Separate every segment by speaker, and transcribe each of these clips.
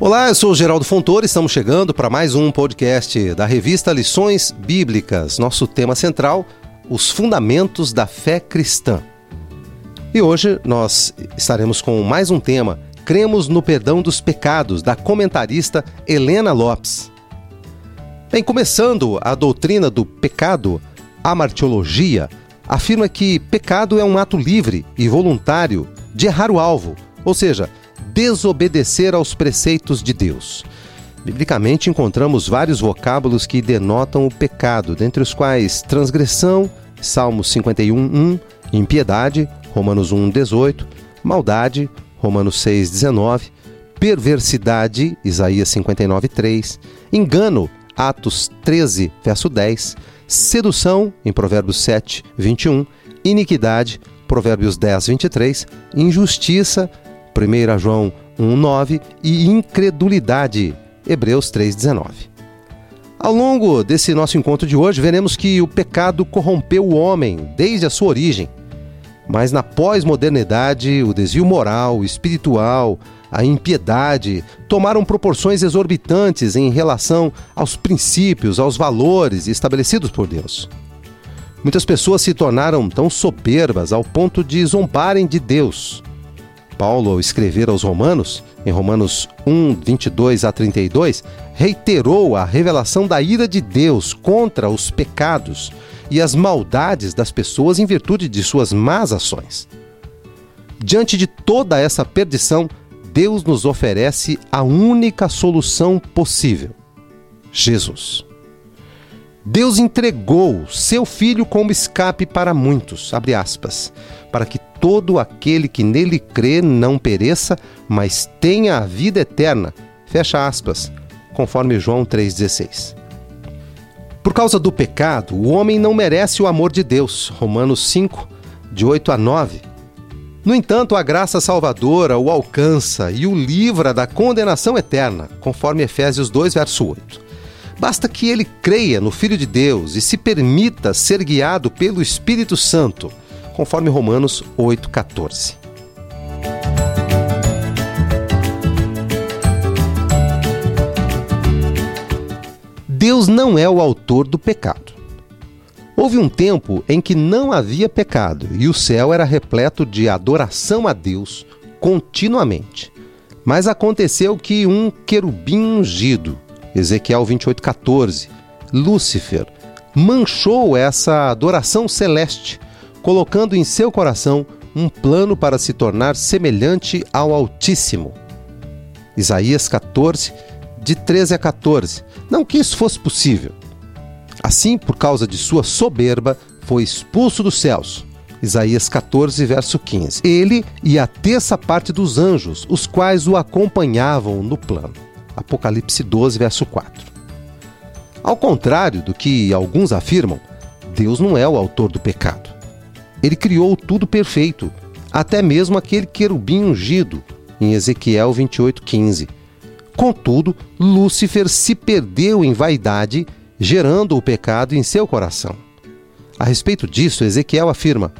Speaker 1: Olá, eu sou o Geraldo Fontoura, estamos chegando para mais um podcast da revista Lições Bíblicas. Nosso tema central, os fundamentos da fé cristã. E hoje nós estaremos com mais um tema, Cremos no Perdão dos Pecados, da comentarista Helena Lopes. Bem, começando a doutrina do pecado, a martiologia afirma que pecado é um ato livre e voluntário de errar o alvo, ou seja, desobedecer aos preceitos de Deus. Biblicamente encontramos vários vocábulos que denotam o pecado, dentre os quais transgressão, Salmos 51:1, impiedade, Romanos 1:18, maldade, Romanos 6:19, perversidade, Isaías 59:3, engano, Atos 13, verso 10, sedução, em Provérbios 7, 21, iniquidade, Provérbios 10, 23, injustiça, 1 João 1,9 e incredulidade, Hebreus 3,19. Ao longo desse nosso encontro de hoje, veremos que o pecado corrompeu o homem desde a sua origem. Mas na pós-modernidade, o desvio moral, espiritual, a impiedade tomaram proporções exorbitantes em relação aos princípios, aos valores estabelecidos por Deus. Muitas pessoas se tornaram tão soberbas ao ponto de zombarem de Deus, Paulo, ao escrever aos Romanos, em Romanos 1, 22 a 32, reiterou a revelação da ira de Deus contra os pecados e as maldades das pessoas em virtude de suas más ações. Diante de toda essa perdição, Deus nos oferece a única solução possível: Jesus. Deus entregou seu filho como escape para muitos, aspas, para que todo aquele que nele crê não pereça, mas tenha a vida eterna. Fecha aspas, conforme João 3,16. Por causa do pecado, o homem não merece o amor de Deus. Romanos 5, de 8 a 9. No entanto, a graça salvadora o alcança e o livra da condenação eterna, conforme Efésios 2, verso 8. Basta que ele creia no Filho de Deus e se permita ser guiado pelo Espírito Santo conforme Romanos 8,14. Deus não é o autor do pecado. Houve um tempo em que não havia pecado e o céu era repleto de adoração a Deus continuamente. Mas aconteceu que um querubim ungido, Ezequiel 28,14, Lúcifer, manchou essa adoração celeste colocando em seu coração um plano para se tornar semelhante ao Altíssimo. Isaías 14, de 13 a 14. Não que isso fosse possível. Assim, por causa de sua soberba, foi expulso dos céus. Isaías 14, verso 15. Ele e a terça parte dos anjos, os quais o acompanhavam no plano. Apocalipse 12, verso 4. Ao contrário do que alguns afirmam, Deus não é o autor do pecado. Ele criou tudo perfeito, até mesmo aquele querubim ungido, em Ezequiel 28:15. Contudo, Lúcifer se perdeu em vaidade, gerando o pecado em seu coração. A respeito disso, Ezequiel afirma: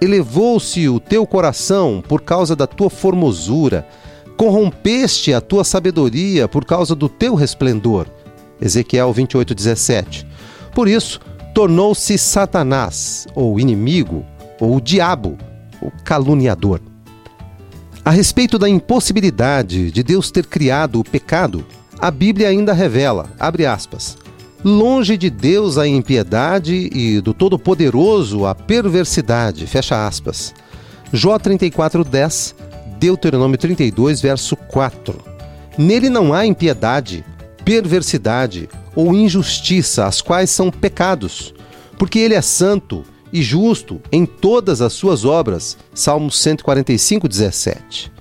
Speaker 1: Elevou-se o teu coração por causa da tua formosura, corrompeste a tua sabedoria por causa do teu resplendor. Ezequiel 28:17. Por isso, tornou-se Satanás, ou inimigo, ou o diabo, o caluniador. A respeito da impossibilidade de Deus ter criado o pecado, a Bíblia ainda revela, abre aspas, longe de Deus a impiedade e do Todo-Poderoso a perversidade, fecha aspas. Jó 34:10, Deuteronômio 32, verso 4. Nele não há impiedade, perversidade ou injustiça, as quais são pecados, porque ele é santo e justo em todas as suas obras. Salmos 145, 17.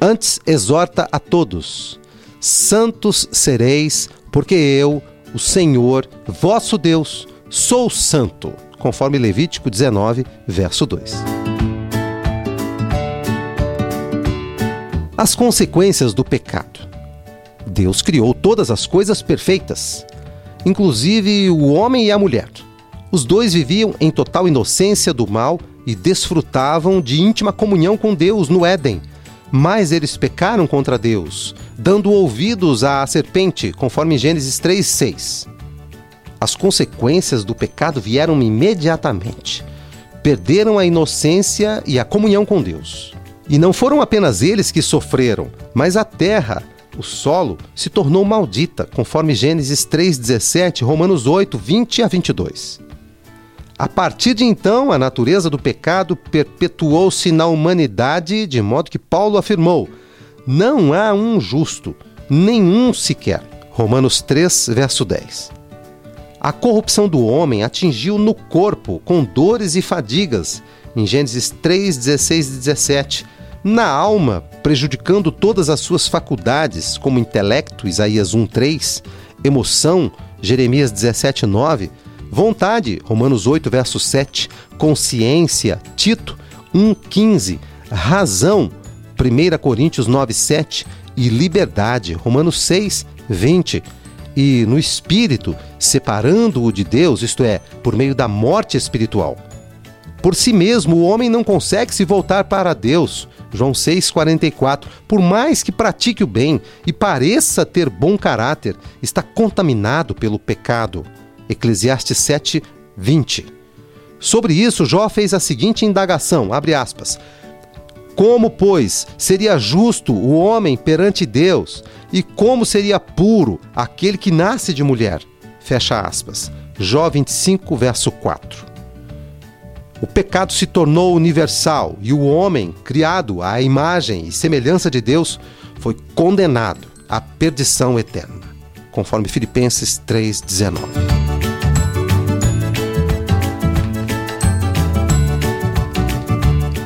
Speaker 1: Antes exorta a todos: Santos sereis, porque eu, o Senhor, vosso Deus, sou santo, conforme Levítico 19, verso 2. As consequências do pecado. Deus criou todas as coisas perfeitas, inclusive o homem e a mulher. Os dois viviam em total inocência do mal e desfrutavam de íntima comunhão com Deus no Éden, mais eles pecaram contra Deus, dando ouvidos à serpente, conforme Gênesis 3:6. As consequências do pecado vieram imediatamente. Perderam a inocência e a comunhão com Deus. E não foram apenas eles que sofreram, mas a terra, o solo, se tornou maldita, conforme Gênesis 3:17, Romanos 8, 20 a 22. A partir de então, a natureza do pecado perpetuou-se na humanidade, de modo que Paulo afirmou: não há um justo, nenhum sequer. Romanos 3, verso 10. A corrupção do homem atingiu no corpo, com dores e fadigas, em Gênesis 3, 16 e 17. Na alma, prejudicando todas as suas faculdades, como intelecto, Isaías 1, 3, emoção, Jeremias 17, 9 Vontade, Romanos 8, verso 7. Consciência, Tito 1,15. Razão, 1 Coríntios 9, 7. E liberdade, Romanos 6, 20. E no espírito, separando-o de Deus, isto é, por meio da morte espiritual. Por si mesmo, o homem não consegue se voltar para Deus. João 6,44. Por mais que pratique o bem e pareça ter bom caráter, está contaminado pelo pecado. Eclesiastes 7, 20. Sobre isso, Jó fez a seguinte indagação, abre aspas, como, pois, seria justo o homem perante Deus, e como seria puro aquele que nasce de mulher? Fecha aspas. Jó 25, verso 4. O pecado se tornou universal e o homem, criado à imagem e semelhança de Deus, foi condenado à perdição eterna, conforme Filipenses 3,19.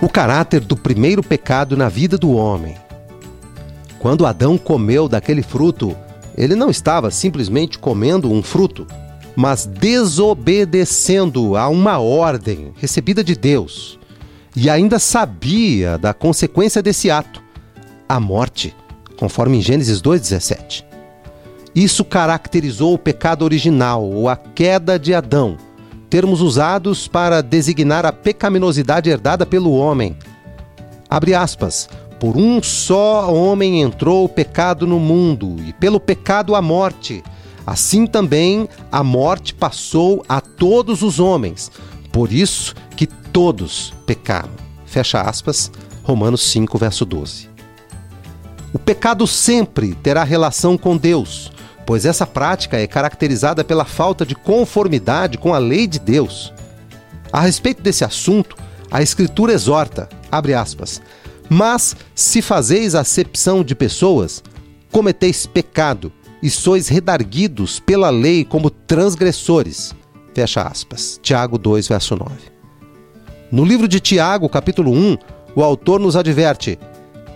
Speaker 1: o caráter do primeiro pecado na vida do homem. Quando Adão comeu daquele fruto, ele não estava simplesmente comendo um fruto, mas desobedecendo a uma ordem recebida de Deus. E ainda sabia da consequência desse ato, a morte, conforme em Gênesis 2,17. Isso caracterizou o pecado original, ou a queda de Adão, termos usados para designar a pecaminosidade herdada pelo homem. Abre aspas. Por um só homem entrou o pecado no mundo, e pelo pecado a morte. Assim também a morte passou a todos os homens. Por isso que todos pecaram. Fecha aspas, Romanos 5, verso 12. O pecado sempre terá relação com Deus pois essa prática é caracterizada pela falta de conformidade com a lei de Deus. A respeito desse assunto, a Escritura exorta, abre aspas, mas se fazeis acepção de pessoas, cometeis pecado e sois redarguidos pela lei como transgressores. Fecha aspas. Tiago 2, verso 9. No livro de Tiago, capítulo 1, o autor nos adverte: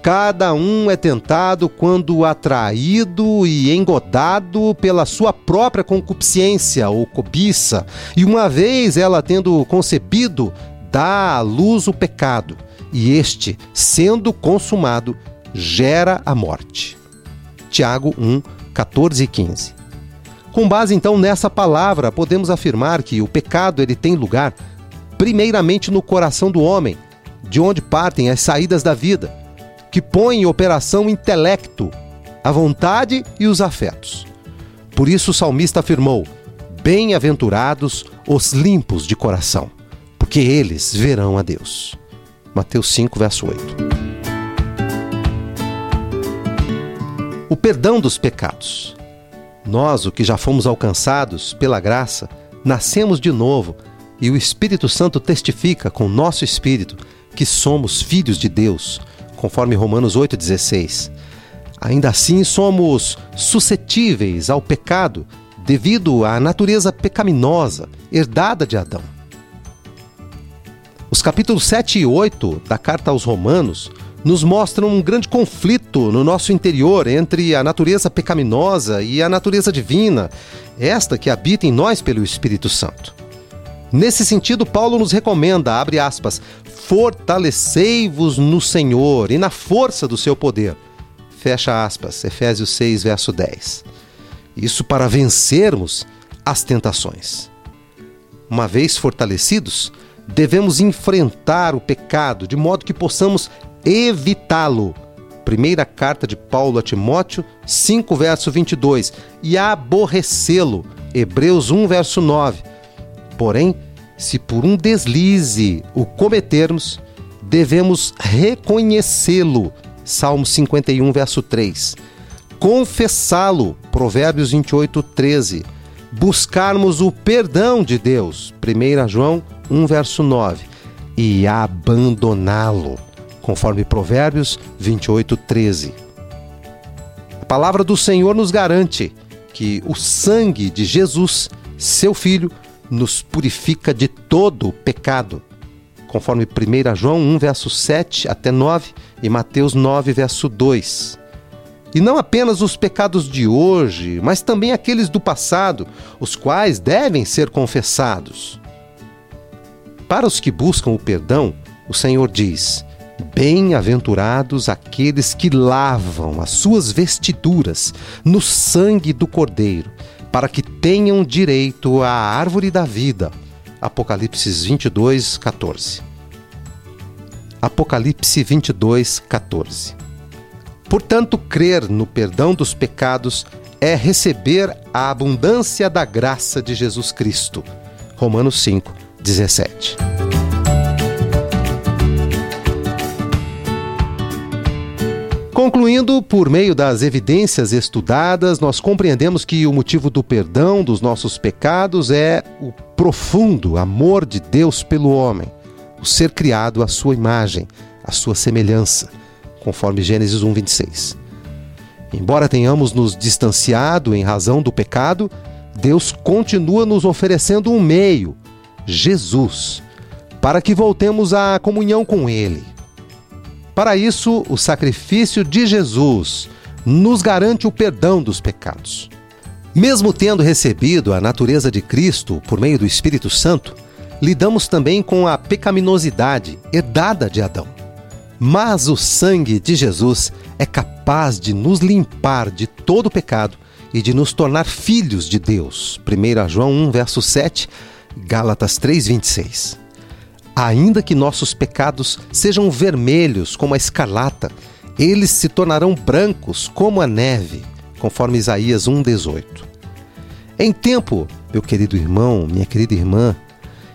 Speaker 1: Cada um é tentado quando atraído e engodado pela sua própria concupiscência ou cobiça, e uma vez ela tendo concebido, dá à luz o pecado, e este, sendo consumado, gera a morte. Tiago 1, 14 e 15. Com base então nessa palavra, podemos afirmar que o pecado ele tem lugar primeiramente no coração do homem, de onde partem as saídas da vida que põe em operação o intelecto, a vontade e os afetos. Por isso o salmista afirmou: Bem-aventurados os limpos de coração, porque eles verão a Deus. Mateus 5, verso 8. O perdão dos pecados. Nós, o que já fomos alcançados pela graça, nascemos de novo e o Espírito Santo testifica com nosso espírito que somos filhos de Deus conforme Romanos 8,16. Ainda assim, somos suscetíveis ao pecado devido à natureza pecaminosa herdada de Adão. Os capítulos 7 e 8 da carta aos Romanos nos mostram um grande conflito no nosso interior entre a natureza pecaminosa e a natureza divina, esta que habita em nós pelo Espírito Santo. Nesse sentido, Paulo nos recomenda, abre aspas, fortalecei-vos no Senhor e na força do seu poder. Fecha aspas, Efésios 6, verso 10. Isso para vencermos as tentações. Uma vez fortalecidos, devemos enfrentar o pecado de modo que possamos evitá-lo, Primeira carta de Paulo a Timóteo, 5 verso 22, e aborrecê-lo, Hebreus 1 verso 9. Porém, se por um deslize o cometermos, devemos reconhecê-lo, Salmo 51 verso 3. Confessá-lo, Provérbios 28, 13. Buscarmos o perdão de Deus, 1 João 1 verso 9. E abandoná-lo, conforme Provérbios 28, 13. A palavra do Senhor nos garante que o sangue de Jesus, seu Filho, nos purifica de todo o pecado, conforme 1 João 1, verso 7 até 9 e Mateus 9, verso 2. E não apenas os pecados de hoje, mas também aqueles do passado, os quais devem ser confessados. Para os que buscam o perdão, o Senhor diz: Bem-aventurados aqueles que lavam as suas vestiduras no sangue do Cordeiro, para que tenham direito à árvore da vida. Apocalipse 22, 14. Apocalipse 22, 14. Portanto, crer no perdão dos pecados é receber a abundância da graça de Jesus Cristo. Romanos 5, 17. Concluindo, por meio das evidências estudadas, nós compreendemos que o motivo do perdão dos nossos pecados é o profundo amor de Deus pelo homem, o ser criado à sua imagem, à sua semelhança, conforme Gênesis 1:26. Embora tenhamos nos distanciado em razão do pecado, Deus continua nos oferecendo um meio, Jesus, para que voltemos à comunhão com ele. Para isso, o sacrifício de Jesus nos garante o perdão dos pecados. Mesmo tendo recebido a natureza de Cristo por meio do Espírito Santo, lidamos também com a pecaminosidade herdada de Adão. Mas o sangue de Jesus é capaz de nos limpar de todo pecado e de nos tornar filhos de Deus. 1 João 1, verso 7, Gálatas 3, 26. Ainda que nossos pecados sejam vermelhos como a escarlata, eles se tornarão brancos como a neve, conforme Isaías 1,18. Em tempo, meu querido irmão, minha querida irmã,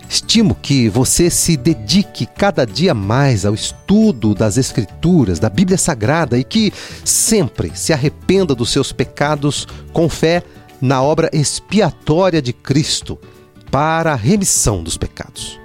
Speaker 1: estimo que você se dedique cada dia mais ao estudo das Escrituras, da Bíblia Sagrada e que sempre se arrependa dos seus pecados com fé na obra expiatória de Cristo para a remissão dos pecados.